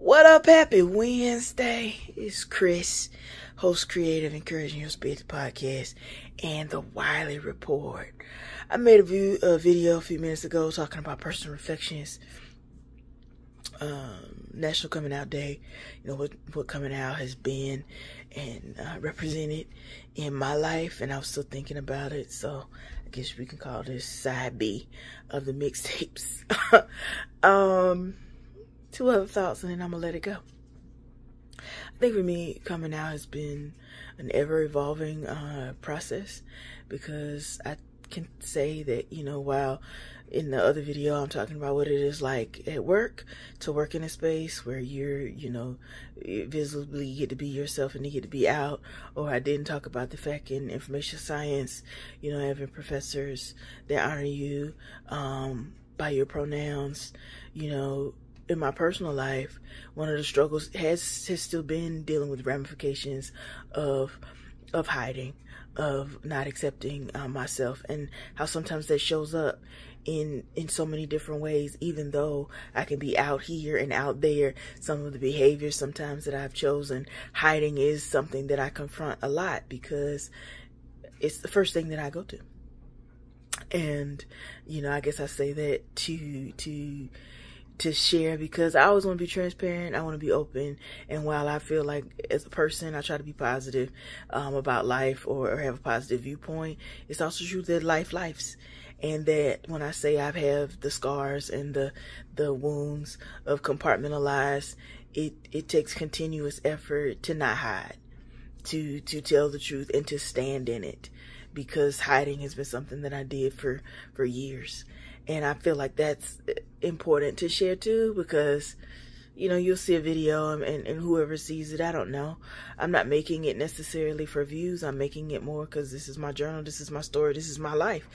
What up, happy Wednesday? It's Chris, host creative encouraging your spirit podcast and the Wiley Report. I made a, view, a video a few minutes ago talking about personal reflections, um, National Coming Out Day, you know, what, what coming out has been and uh, represented in my life, and I was still thinking about it, so I guess we can call this side B of the mixtapes. um, two other thoughts and then I'm gonna let it go. I think for me, coming out has been an ever evolving uh, process because I can say that, you know, while in the other video I'm talking about what it is like at work to work in a space where you're, you know, visibly get to be yourself and you get to be out. Or I didn't talk about the fact in information science, you know, having professors that honor you um, by your pronouns, you know, in my personal life, one of the struggles has has still been dealing with ramifications of of hiding, of not accepting uh, myself, and how sometimes that shows up in in so many different ways. Even though I can be out here and out there, some of the behaviors sometimes that I've chosen, hiding is something that I confront a lot because it's the first thing that I go to. And you know, I guess I say that to to to share because I always want to be transparent. I want to be open. And while I feel like as a person, I try to be positive um, about life or, or, have a positive viewpoint, it's also true that life lives. And that when I say I have the scars and the the wounds of compartmentalized, it it takes continuous effort to not hide, to to tell the truth and to stand in it, because hiding has been something that I did for for years and I feel like that's important to share too because, you know, you'll see a video and, and, whoever sees it, I don't know. I'm not making it necessarily for views. I'm making it more because this is my journal. This is my story. This is my life.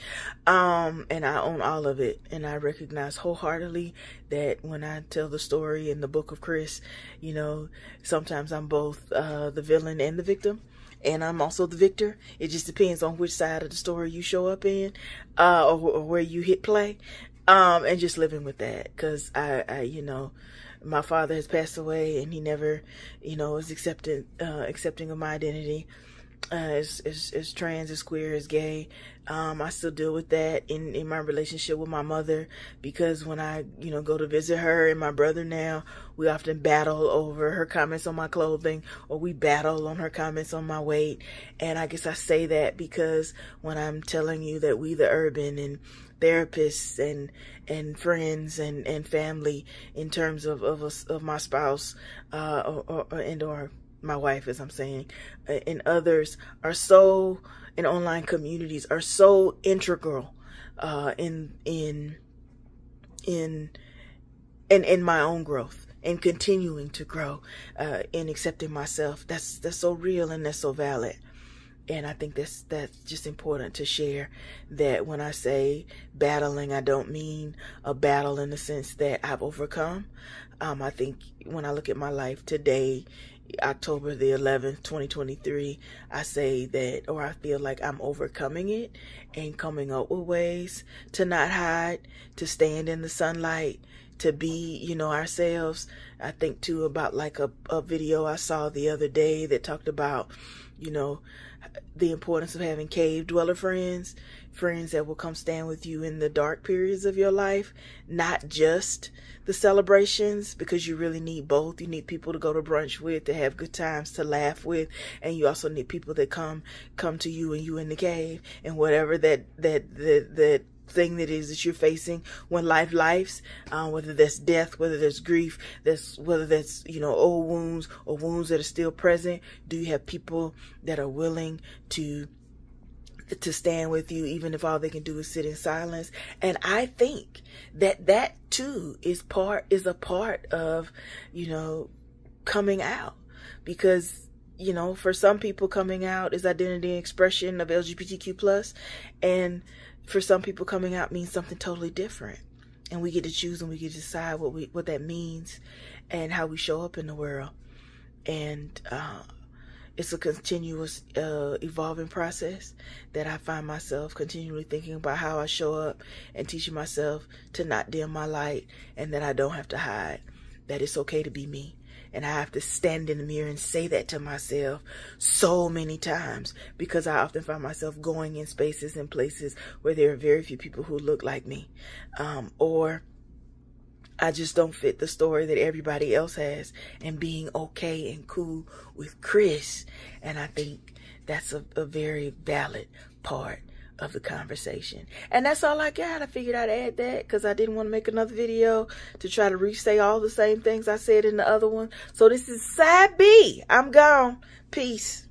Um, and I own all of it. And I recognize wholeheartedly that when I tell the story in the book of Chris, you know, sometimes I'm both, uh, the villain and the victim and I'm also the victor. It just depends on which side of the story you show up in, uh, or, or where you hit play, um, and just living with that. Cause I, I, you know, my father has passed away and he never, you know, was accepting, uh, accepting of my identity uh, as, as, as trans, as queer, as gay. Um, I still deal with that in, in my relationship with my mother because when I, you know, go to visit her and my brother now, we often battle over her comments on my clothing or we battle on her comments on my weight. And I guess I say that because when I'm telling you that we the urban and therapists and and friends and and family in terms of of, of my spouse uh or, or and or my wife, as I'm saying, and others are so, in online communities are so integral, uh, in, in, in, in, in my own growth and continuing to grow, uh, in accepting myself. That's, that's so real and that's so valid. And I think that's that's just important to share that when I say battling, I don't mean a battle in the sense that I've overcome. Um, I think when I look at my life today, October the 11th, 2023, I say that, or I feel like I'm overcoming it and coming up with ways to not hide, to stand in the sunlight, to be, you know, ourselves. I think too about like a, a video I saw the other day that talked about, you know, the importance of having cave dweller friends, friends that will come stand with you in the dark periods of your life, not just the celebrations, because you really need both. You need people to go to brunch with, to have good times, to laugh with, and you also need people that come come to you and you in the cave and whatever that that that that thing that is that you're facing when life lives, uh, whether that's death, whether that's grief, that's whether that's you know old wounds or wounds that are still present. Do you have people that are willing to to stand with you, even if all they can do is sit in silence? And I think that that too is part is a part of you know coming out because you know for some people coming out is identity and expression of lgbtq plus and for some people coming out means something totally different and we get to choose and we get to decide what we what that means and how we show up in the world and uh, it's a continuous uh, evolving process that I find myself continually thinking about how I show up and teaching myself to not dim my light and that I don't have to hide that it's okay to be me. And I have to stand in the mirror and say that to myself so many times because I often find myself going in spaces and places where there are very few people who look like me. Um, or I just don't fit the story that everybody else has and being okay and cool with Chris. And I think that's a, a very valid part of the conversation. And that's all I got. I figured I'd add that because I didn't want to make another video to try to re-say all the same things I said in the other one. So this is side B. I'm gone. Peace.